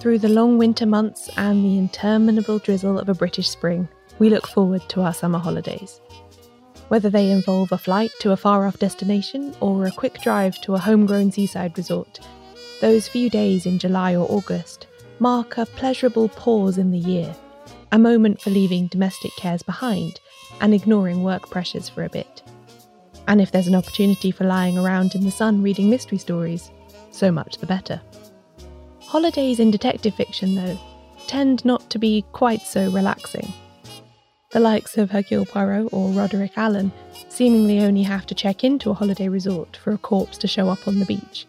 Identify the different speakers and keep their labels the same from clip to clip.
Speaker 1: through the long winter months and the interminable drizzle of a British spring, we look forward to our summer holidays. Whether they involve a flight to a far off destination or a quick drive to a homegrown seaside resort, those few days in July or August mark a pleasurable pause in the year, a moment for leaving domestic cares behind and ignoring work pressures for a bit. And if there's an opportunity for lying around in the sun reading mystery stories, so much the better. Holidays in detective fiction, though, tend not to be quite so relaxing. The likes of Hercule Poirot or Roderick Alleyn seemingly only have to check into a holiday resort for a corpse to show up on the beach,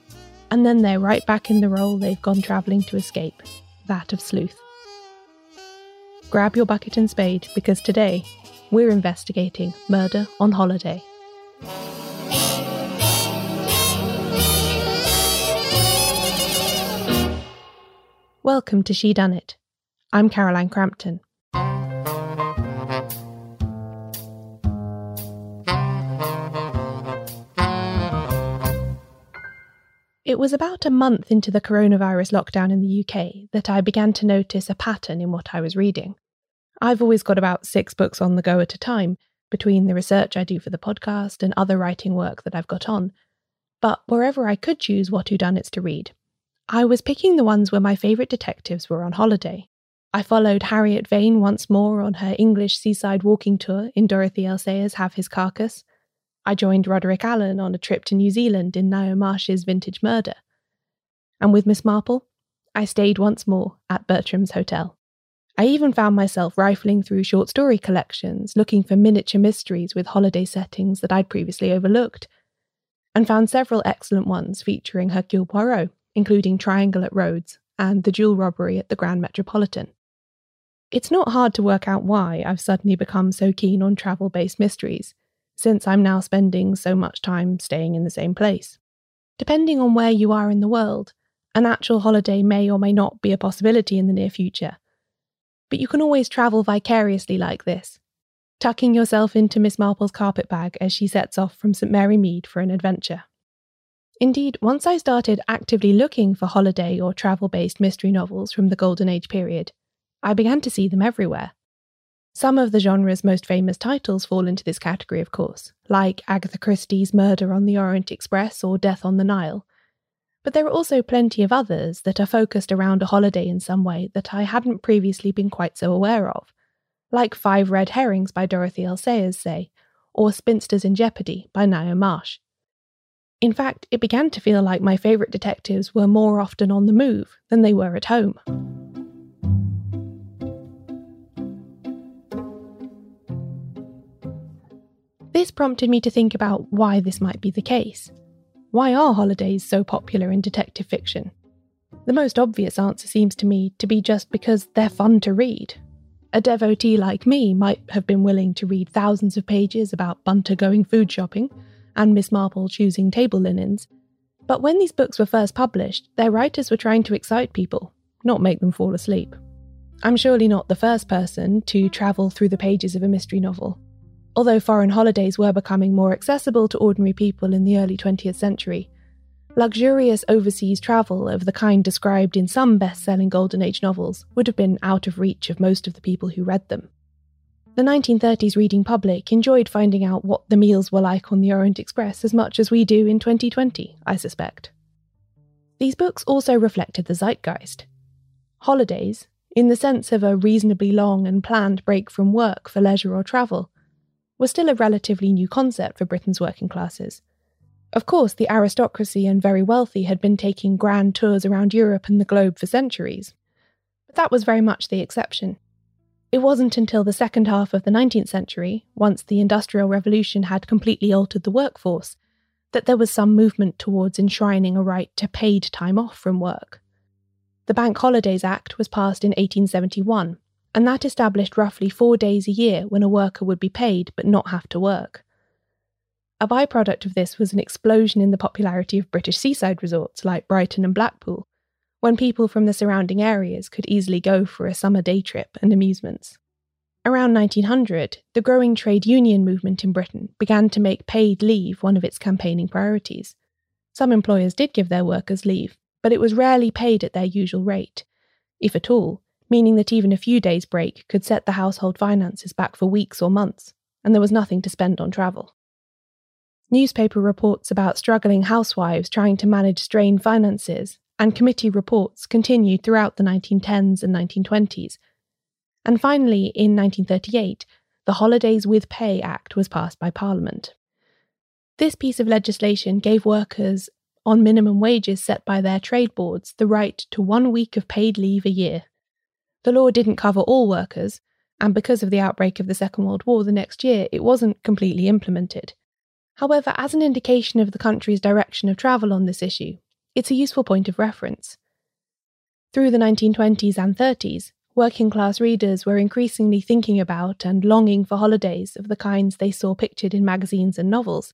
Speaker 1: and then they're right back in the role they've gone travelling to escape that of sleuth. Grab your bucket and spade because today we're investigating murder on holiday. Welcome to Shedunnit. I'm Caroline Crampton. It was about a month into the coronavirus lockdown in the UK that I began to notice a pattern in what I was reading. I've always got about six books on the go at a time, between the research I do for the podcast and other writing work that I've got on. But wherever I could choose what whodunits to read, I was picking the ones where my favourite detectives were on holiday. I followed Harriet Vane once more on her English seaside walking tour in Dorothy L. Sayers' Have His Carcass. I joined Roderick Alleyn on a trip to New Zealand in Ngaio Marsh's Vintage Murder. And with Miss Marple, I stayed once more at Bertram's Hotel. I even found myself rifling through short story collections, looking for miniature mysteries with holiday settings that I'd previously overlooked, and found several excellent ones featuring Hercule Poirot including Triangle at Rhodes and the jewel robbery at the Grand Metropolitan. It's not hard to work out why I've suddenly become so keen on travel based mysteries, since I'm now spending so much time staying in the same place. Depending on where you are in the world, an actual holiday may or may not be a possibility in the near future. But you can always travel vicariously like this, tucking yourself into Miss Marple's carpet bag as she sets off from St Mary Mead for an adventure. Indeed, once I started actively looking for holiday or travel based mystery novels from the Golden Age period, I began to see them everywhere. Some of the genre's most famous titles fall into this category, of course, like Agatha Christie's Murder on the Orient Express or Death on the Nile. But there are also plenty of others that are focused around a holiday in some way that I hadn't previously been quite so aware of, like Five Red Herrings by Dorothy L. Sayers, say, or Spinsters in Jeopardy by Ngaio Marsh. In fact, it began to feel like my favourite detectives were more often on the move than they were at home. This prompted me to think about why this might be the case. Why are holidays so popular in detective fiction? The most obvious answer seems to me to be just because they're fun to read. A devotee like me might have been willing to read thousands of pages about Bunter going food shopping and Miss Marple choosing table linens. But when these books were first published, their writers were trying to excite people, not make them fall asleep. I'm surely not the first person to travel through the pages of a mystery novel. Although foreign holidays were becoming more accessible to ordinary people in the early 20th century, luxurious overseas travel of the kind described in some best selling Golden Age novels would have been out of reach of most of the people who read them. The 1930s reading public enjoyed finding out what the meals were like on the Orient Express as much as we do in 2020, I suspect. These books also reflected the zeitgeist. Holidays, in the sense of a reasonably long and planned break from work for leisure or travel, were still a relatively new concept for Britain's working classes. Of course, the aristocracy and very wealthy had been taking grand tours around Europe and the globe for centuries, but that was very much the exception. It wasn't until the second half of the 19th century, once the Industrial Revolution had completely altered the workforce, that there was some movement towards enshrining a right to paid time off from work. The Bank Holidays Act was passed in 1871, and that established roughly four days a year when a worker would be paid but not have to work. A byproduct of this was an explosion in the popularity of British seaside resorts like Brighton and Blackpool, when people from the surrounding areas could easily go for a summer day trip and amusements. Around 1900, the growing trade union movement in Britain began to make paid leave one of its campaigning priorities. Some employers did give their workers leave, but it was rarely paid at their usual rate, if at all, meaning that even a few days' break could set the household finances back for weeks or months, and there was nothing to spend on travel. Newspaper reports about struggling housewives trying to manage strained finances and committee reports continued throughout the 1910s and 1920s. And finally, in 1938, the Holidays with Pay Act was passed by Parliament. This piece of legislation gave workers on minimum wages set by their trade boards the right to one week of paid leave a year. The law didn't cover all workers, and because of the outbreak of the Second World War the next year, it wasn't completely implemented. However, as an indication of the country's direction of travel on this issue, it's a useful point of reference. Through the 1920s and 30s, working class readers were increasingly thinking about and longing for holidays of the kinds they saw pictured in magazines and novels,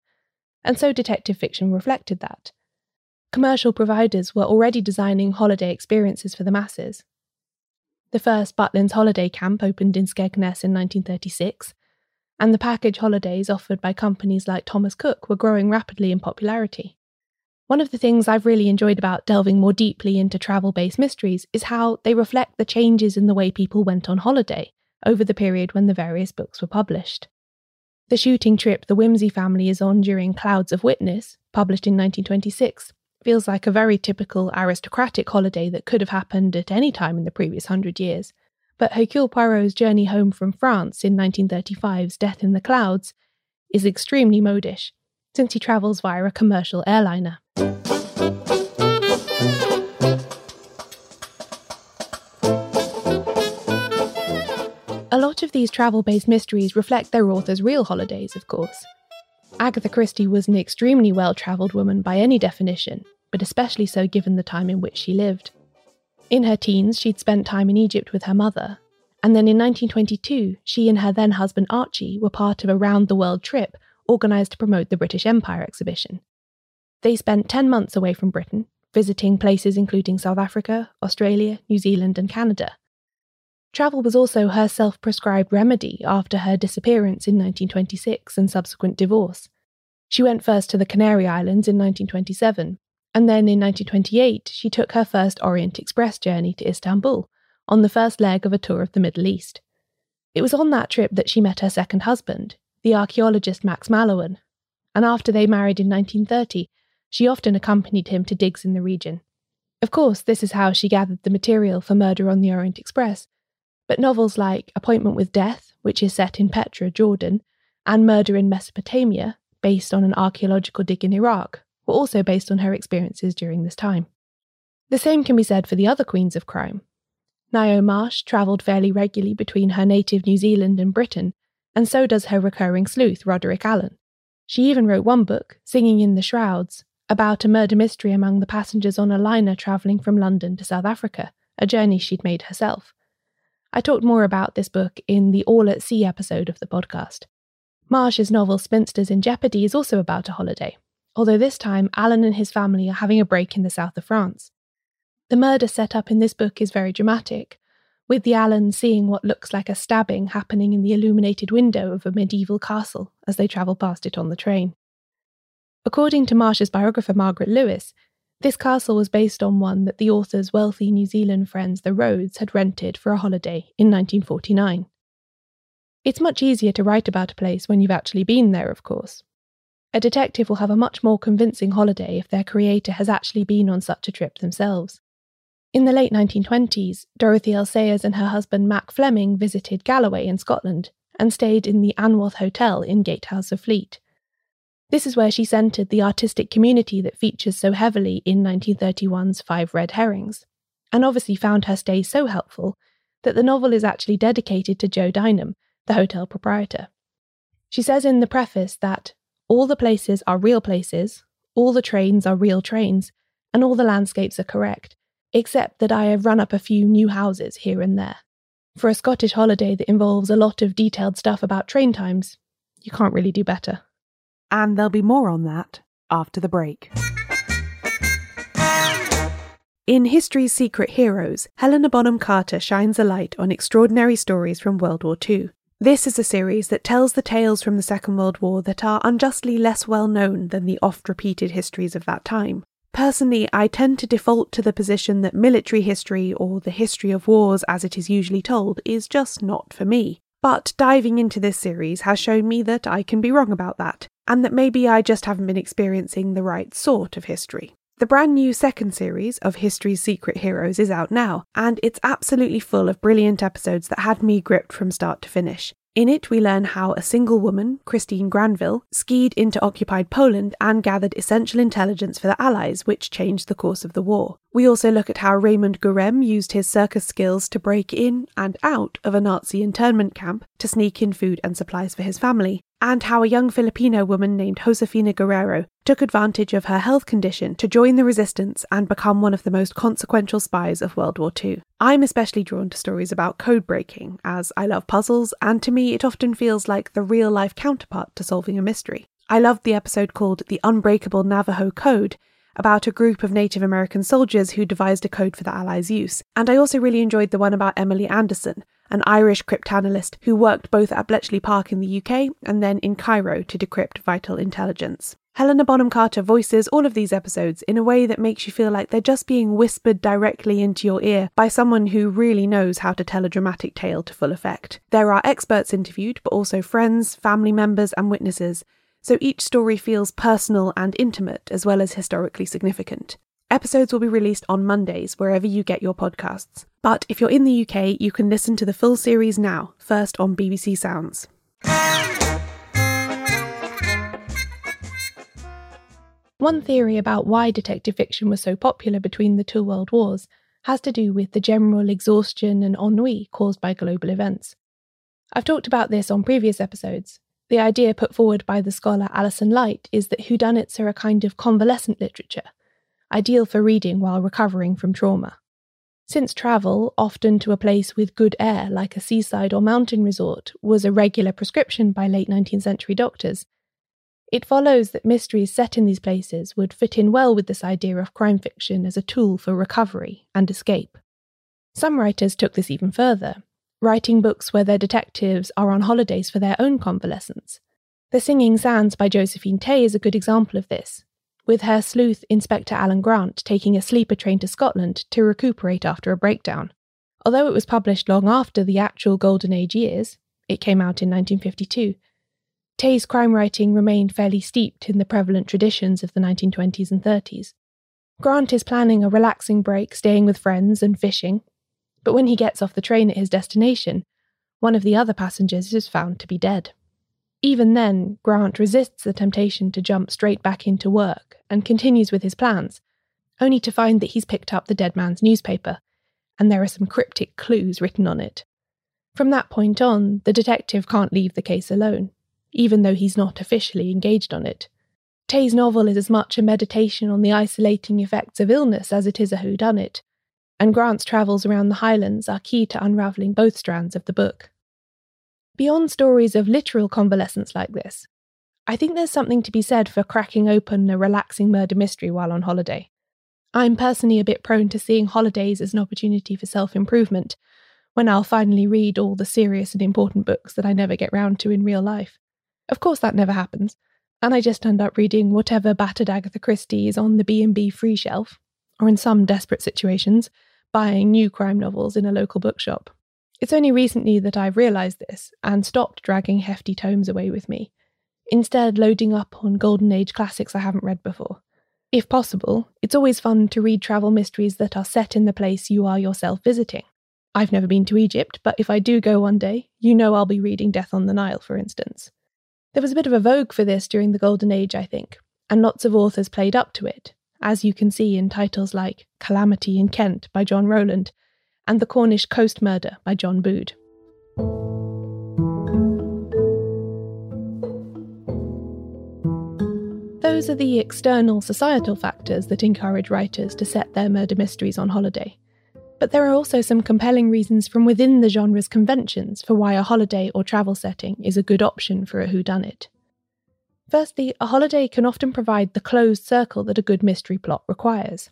Speaker 1: and so detective fiction reflected that. Commercial providers were already designing holiday experiences for the masses. The first Butlins holiday camp opened in Skegness in 1936, and the package holidays offered by companies like Thomas Cook were growing rapidly in popularity. One of the things I've really enjoyed about delving more deeply into travel based mysteries is how they reflect the changes in the way people went on holiday over the period when the various books were published. The shooting trip the Wimsey family is on during Clouds of Witness, published in 1926, feels like a very typical aristocratic holiday that could have happened at any time in the previous hundred years. But Hercule Poirot's journey home from France in 1935's Death in the Clouds is extremely modish, since he travels via a commercial airliner. A lot of these travel based mysteries reflect their author's real holidays, of course. Agatha Christie was an extremely well travelled woman by any definition, but especially so given the time in which she lived. In her teens, she'd spent time in Egypt with her mother, and then in 1922, she and her then husband Archie were part of a round the world trip organised to promote the British Empire exhibition. They spent 10 months away from Britain, visiting places including South Africa, Australia, New Zealand, and Canada. Travel was also her self prescribed remedy after her disappearance in 1926 and subsequent divorce. She went first to the Canary Islands in 1927, and then in 1928 she took her first Orient Express journey to Istanbul on the first leg of a tour of the Middle East. It was on that trip that she met her second husband, the archaeologist Max Mallowan, and after they married in 1930, she often accompanied him to digs in the region. Of course, this is how she gathered the material for Murder on the Orient Express, but novels like Appointment with Death, which is set in Petra, Jordan, and Murder in Mesopotamia, based on an archaeological dig in Iraq, were also based on her experiences during this time. The same can be said for the other queens of crime. Ngaio Marsh travelled fairly regularly between her native New Zealand and Britain, and so does her recurring sleuth, Roderick Alleyn. She even wrote one book, Singing in the Shrouds, about a murder mystery among the passengers on a liner travelling from London to South Africa, a journey she'd made herself. I talked more about this book in the All at Sea episode of the podcast. Marsh's novel Spinsters in Jeopardy is also about a holiday, although this time Alleyn and his family are having a break in the south of France. The murder set up in this book is very dramatic, with the Alleyns seeing what looks like a stabbing happening in the illuminated window of a medieval castle as they travel past it on the train. According to Marsh's biographer Margaret Lewis, this castle was based on one that the author's wealthy New Zealand friends, the Rhodes, had rented for a holiday in 1949. It's much easier to write about a place when you've actually been there, of course. A detective will have a much more convincing holiday if their creator has actually been on such a trip themselves. In the late 1920s, Dorothy L. Sayers and her husband Mac Fleming visited Galloway in Scotland and stayed in the Anwoth Hotel in Gatehouse of Fleet. This is where she centred the artistic community that features so heavily in 1931's Five Red Herrings, and obviously found her stay so helpful that the novel is actually dedicated to Joe Dignam, the hotel proprietor. She says in the preface that all the places are real places, all the trains are real trains, and all the landscapes are correct, except that I have run up a few new houses here and there. For a Scottish holiday that involves a lot of detailed stuff about train times, you can't really do better.
Speaker 2: And there'll be more on that after the break. In History's Secret Heroes, Helena Bonham Carter shines a light on extraordinary stories from World War II. This is a series that tells the tales from the Second World War that are unjustly less well known than the oft repeated histories of that time. Personally, I tend to default to the position that military history, or the history of wars as it is usually told, is just not for me. But diving into this series has shown me that I can be wrong about that, and that maybe I just haven't been experiencing the right sort of history. The brand new second series of History's Secret Heroes is out now, and it's absolutely full of brilliant episodes that had me gripped from start to finish. In it, we learn how a single woman, Christine Granville, skied into occupied Poland and gathered essential intelligence for the Allies, which changed the course of the war. We also look at how Raymond Gurem used his circus skills to break in and out of a Nazi internment camp to sneak in food and supplies for his family, and how a young Filipino woman named Josefina Guerrero took advantage of her health condition to join the resistance and become one of the most consequential spies of World War II. I'm especially drawn to stories about code breaking, as I love puzzles, and to me it often feels like the real life counterpart to solving a mystery. I loved the episode called The Unbreakable Navajo Code, about a group of Native American soldiers who devised a code for the Allies' use. And I also really enjoyed the one about Emily Anderson, an Irish cryptanalyst who worked both at Bletchley Park in the UK and then in Cairo to decrypt vital intelligence. Helena Bonham Carter voices all of these episodes in a way that makes you feel like they're just being whispered directly into your ear by someone who really knows how to tell a dramatic tale to full effect. There are experts interviewed, but also friends, family members, and witnesses, so each story feels personal and intimate as well as historically significant. Episodes will be released on Mondays wherever you get your podcasts. But if you're in the UK, you can listen to the full series now, first on BBC Sounds.
Speaker 1: One theory about why detective fiction was so popular between the two world wars has to do with the general exhaustion and ennui caused by global events. I've talked about this on previous episodes, the idea put forward by the scholar Alison Light is that whodunits are a kind of convalescent literature, ideal for reading while recovering from trauma. Since travel, often to a place with good air like a seaside or mountain resort, was a regular prescription by late 19th century doctors, it follows that mysteries set in these places would fit in well with this idea of crime fiction as a tool for recovery and escape. Some writers took this even further writing books where their detectives are on holidays for their own convalescence. The Singing Sands by Josephine Tey is a good example of this, with her sleuth Inspector Alan Grant taking a sleeper train to Scotland to recuperate after a breakdown. Although it was published long after the actual Golden Age years, it came out in 1952, Tey's crime writing remained fairly steeped in the prevalent traditions of the 1920s and 30s. Grant is planning a relaxing break, staying with friends and fishing, but when he gets off the train at his destination, one of the other passengers is found to be dead. Even then, Grant resists the temptation to jump straight back into work and continues with his plans, only to find that he's picked up the dead man's newspaper, and there are some cryptic clues written on it. From that point on, the detective can't leave the case alone, even though he's not officially engaged on it. Tey's novel is as much a meditation on the isolating effects of illness as it is a whodunit, and Grant's travels around the Highlands are key to unravelling both strands of the book. Beyond stories of literal convalescence like this, I think there's something to be said for cracking open a relaxing murder mystery while on holiday. I'm personally a bit prone to seeing holidays as an opportunity for self improvement, when I'll finally read all the serious and important books that I never get round to in real life. Of course, that never happens, and I just end up reading whatever battered Agatha Christie is on the B&B free shelf, or in some desperate situations, buying new crime novels in a local bookshop. It's only recently that I've realised this and stopped dragging hefty tomes away with me, instead, loading up on Golden Age classics I haven't read before. If possible, it's always fun to read travel mysteries that are set in the place you are yourself visiting. I've never been to Egypt, but if I do go one day, you know I'll be reading Death on the Nile, for instance. There was a bit of a vogue for this during the Golden Age, I think, and lots of authors played up to it, as you can see in titles like Calamity in Kent by John Rowland and The Cornish Coast Murder by John Bude. Those are the external societal factors that encourage writers to set their murder mysteries on holiday. But there are also some compelling reasons from within the genre's conventions for why a holiday or travel setting is a good option for a whodunit. Firstly, a holiday can often provide the closed circle that a good mystery plot requires.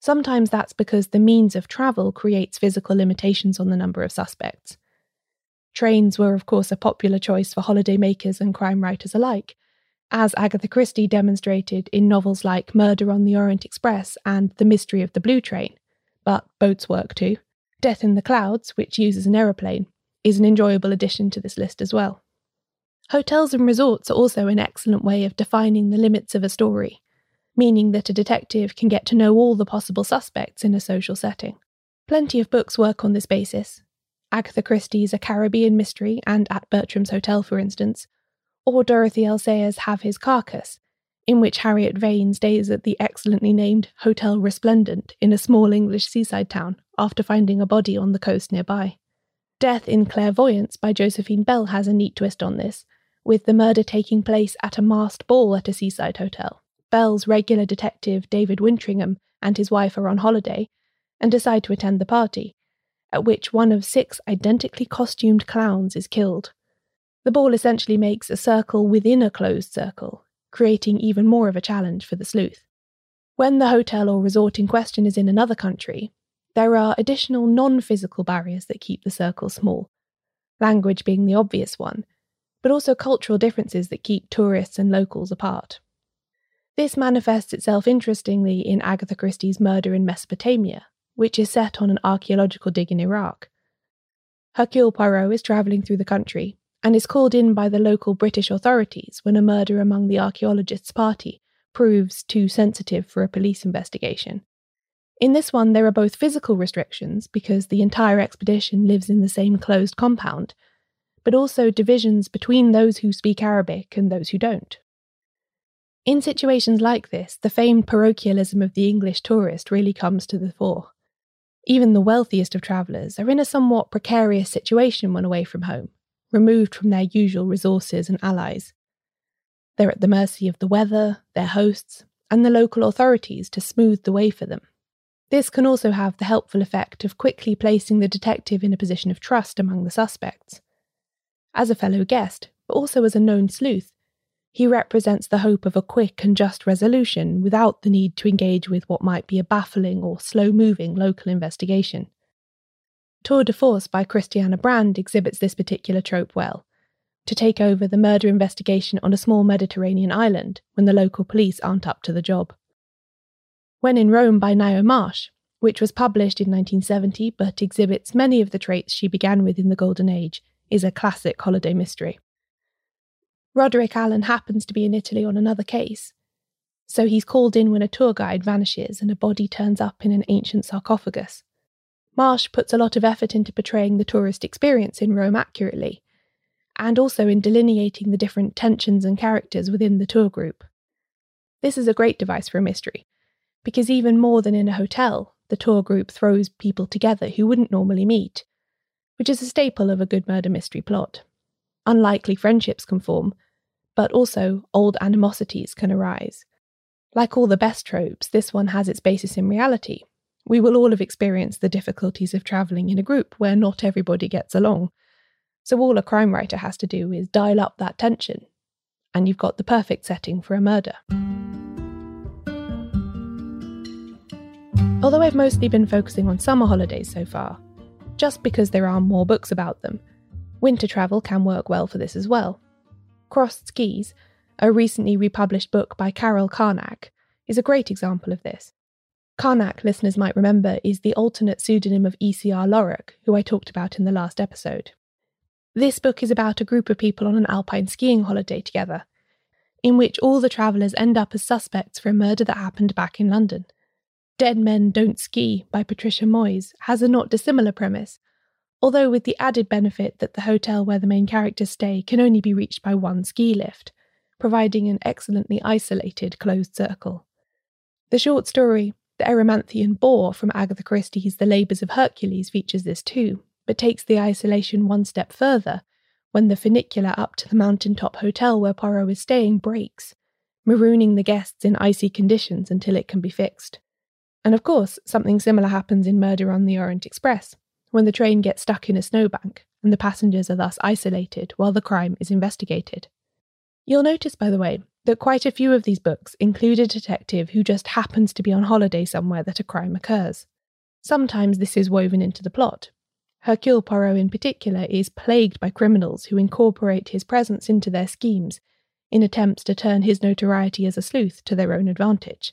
Speaker 1: Sometimes that's because the means of travel creates physical limitations on the number of suspects. Trains were, of course, a popular choice for holiday makers and crime writers alike, as Agatha Christie demonstrated in novels like Murder on the Orient Express and The Mystery of the Blue Train, but boats work too. Death in the Clouds, which uses an aeroplane, is an enjoyable addition to this list as well. Hotels and resorts are also an excellent way of defining the limits of a story, meaning that a detective can get to know all the possible suspects in a social setting. Plenty of books work on this basis. Agatha Christie's A Caribbean Mystery and At Bertram's Hotel, for instance, or Dorothy L. Sayers' Have His Carcass, in which Harriet Vane stays at the excellently named Hotel Resplendent in a small English seaside town after finding a body on the coast nearby. Death in Clairvoyance by Josephine Bell has a neat twist on this, with the murder taking place at a masked ball at a seaside hotel. Bell's regular detective, David Wintringham, and his wife are on holiday and decide to attend the party, at which one of six identically costumed clowns is killed. The ball essentially makes a circle within a closed circle, creating even more of a challenge for the sleuth. When the hotel or resort in question is in another country, there are additional non physical barriers that keep the circle small, language being the obvious one, but also cultural differences that keep tourists and locals apart. This manifests itself interestingly in Agatha Christie's Murder in Mesopotamia, which is set on an archaeological dig in Iraq. Hercule Poirot is travelling through the country and is called in by the local British authorities when a murder among the archaeologists' party proves too sensitive for a police investigation. In this one, there are both physical restrictions, because the entire expedition lives in the same closed compound, but also divisions between those who speak Arabic and those who don't. In situations like this, the famed parochialism of the English tourist really comes to the fore. Even the wealthiest of travellers are in a somewhat precarious situation when away from home, removed from their usual resources and allies. They're at the mercy of the weather, their hosts, and the local authorities to smooth the way for them. This can also have the helpful effect of quickly placing the detective in a position of trust among the suspects. As a fellow guest, but also as a known sleuth, he represents the hope of a quick and just resolution without the need to engage with what might be a baffling or slow moving local investigation. Tour de Force by Christianna Brand exhibits this particular trope well to take over the murder investigation on a small Mediterranean island when the local police aren't up to the job. When in Rome by Ngaio Marsh, which was published in 1970 but exhibits many of the traits she began with in the Golden Age, is a classic holiday mystery. Roderick Alleyn happens to be in Italy on another case, so he's called in when a tour guide vanishes and a body turns up in an ancient sarcophagus. Marsh puts a lot of effort into portraying the tourist experience in Rome accurately, and also in delineating the different tensions and characters within the tour group. This is a great device for a mystery, because even more than in a hotel, the tour group throws people together who wouldn't normally meet, which is a staple of a good murder mystery plot. Unlikely friendships can form, but also old animosities can arise. Like all the best tropes, this one has its basis in reality. We will all have experienced the difficulties of travelling in a group where not everybody gets along. So, all a crime writer has to do is dial up that tension, and you've got the perfect setting for a murder. Although I've mostly been focusing on summer holidays so far, just because there are more books about them, Winter travel can work well for this as well. Crossed Skis, a recently republished book by Carol Carnac, is a great example of this. Carnac, listeners might remember, is the alternate pseudonym of E.C.R. Lorac, who I talked about in the last episode. This book is about a group of people on an alpine skiing holiday together, in which all the travellers end up as suspects for a murder that happened back in London. Dead Men Don't Ski by Patricia Moyes has a not dissimilar premise, although with the added benefit that the hotel where the main characters stay can only be reached by one ski lift, providing an excellently isolated closed circle. The short story, The Erymanthian Boar from Agatha Christie's The Labours of Hercules, features this too, but takes the isolation one step further when the funicular up to the mountaintop hotel where Poirot is staying breaks, marooning the guests in icy conditions until it can be fixed. And of course, something similar happens in Murder on the Orient Express, when the train gets stuck in a snowbank and the passengers are thus isolated while the crime is investigated. You'll notice, by the way, that quite a few of these books include a detective who just happens to be on holiday somewhere that a crime occurs. Sometimes this is woven into the plot. Hercule Poirot, in particular, is plagued by criminals who incorporate his presence into their schemes, in attempts to turn his notoriety as a sleuth to their own advantage.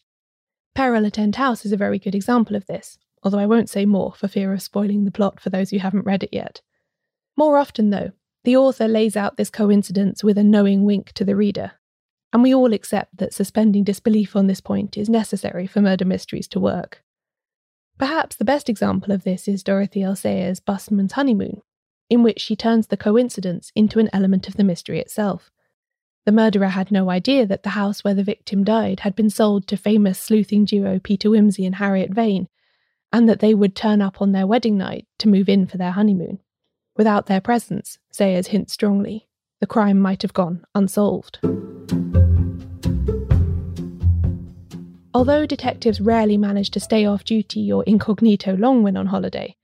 Speaker 1: Peril at End House is a very good example of this, although I won't say more for fear of spoiling the plot for those who haven't read it yet. More often, though, the author lays out this coincidence with a knowing wink to the reader, and we all accept that suspending disbelief on this point is necessary for murder mysteries to work. Perhaps the best example of this is Dorothy L. Sayers' Busman's Honeymoon, in which she turns the coincidence into an element of the mystery itself. The murderer had no idea that the house where the victim died had been sold to famous sleuthing duo Peter Wimsey and Harriet Vane, and that they would turn up on their wedding night to move in for their honeymoon. Without their presence, Sayers hints strongly, the crime might have gone unsolved. Although detectives rarely manage to stay off duty or incognito long when on holiday,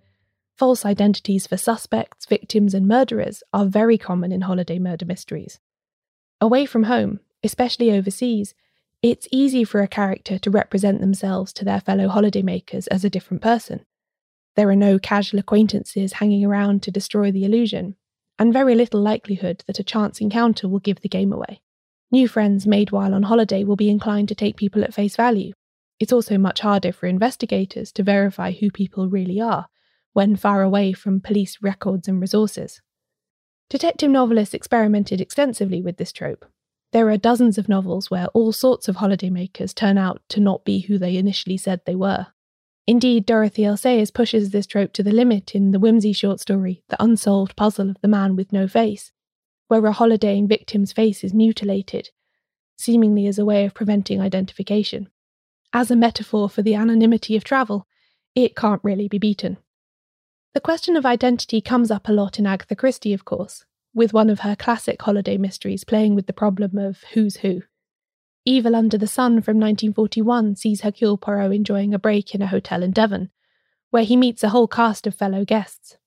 Speaker 1: false identities for suspects, victims, and murderers are very common in holiday murder mysteries. Away from home, especially overseas, it's easy for a character to represent themselves to their fellow holidaymakers as a different person. There are no casual acquaintances hanging around to destroy the illusion, and very little likelihood that a chance encounter will give the game away. New friends made while on holiday will be inclined to take people at face value. It's also much harder for investigators to verify who people really are when far away from police records and resources. Detective novelists experimented extensively with this trope, there are dozens of novels where all sorts of holidaymakers turn out to not be who they initially said they were. Indeed, Dorothy L. Sayers pushes this trope to the limit in the Wimsey short story, The Unsolved Puzzle of the Man with No Face, where a holidaying victim's face is mutilated, seemingly as a way of preventing identification. As a metaphor for the anonymity of travel, it can't really be beaten. The question of identity comes up a lot in Agatha Christie, of course, with one of her classic holiday mysteries playing with the problem of who's who. Evil Under the Sun from 1941 sees Hercule Poirot enjoying a break in a hotel in Devon, where he meets a whole cast of fellow guests.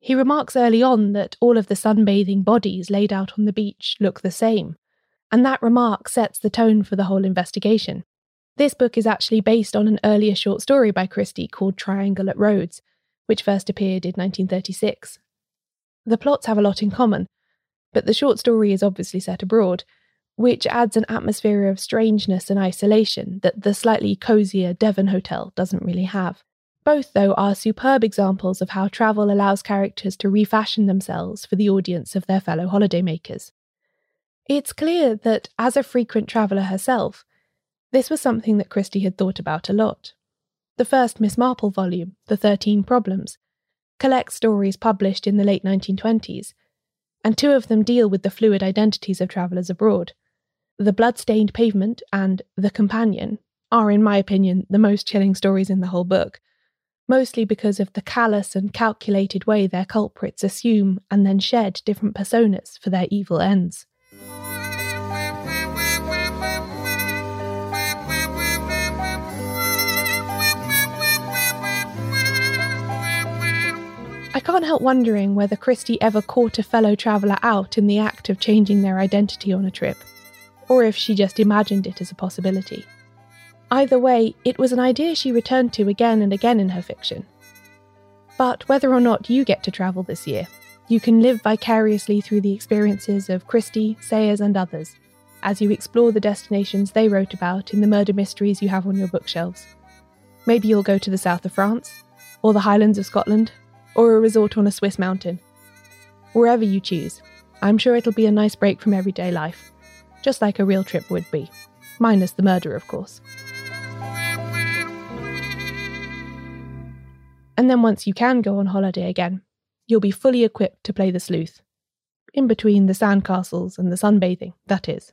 Speaker 1: He remarks early on that all of the sunbathing bodies laid out on the beach look the same, and that remark sets the tone for the whole investigation. This book is actually based on an earlier short story by Christie called Triangle at Rhodes, which first appeared in 1936 the plots have a lot in common, but the short story is obviously set abroad, which adds an atmosphere of strangeness and isolation that the slightly cosier Devon Hotel doesn't really have. Both, though, are superb examples of how travel allows characters to refashion themselves for the audience of their fellow holidaymakers. It's clear that, as a frequent traveller herself, this was something that Christie had thought about a lot. The first Miss Marple volume, The Thirteen Problems, collects stories published in the late 1920s, and two of them deal with the fluid identities of travellers abroad. The Blood-Stained Pavement and The Companion are, in my opinion, the most chilling stories in the whole book, mostly because of the callous and calculated way their culprits assume and then shed different personas for their evil ends. Can't help wondering whether Christie ever caught a fellow traveller out in the act of changing their identity on a trip, or if she just imagined it as a possibility. Either way, it was an idea she returned to again and again in her fiction. But whether or not you get to travel this year, you can live vicariously through the experiences of Christie, Sayers, and others as you explore the destinations they wrote about in the murder mysteries you have on your bookshelves. Maybe you'll go to the south of France, or the Highlands of Scotland, or a resort on a Swiss mountain. Wherever you choose, I'm sure it'll be a nice break from everyday life, just like a real trip would be, minus the murder, of course. And then once you can go on holiday again, you'll be fully equipped to play the sleuth. In between the sandcastles and the sunbathing, that is.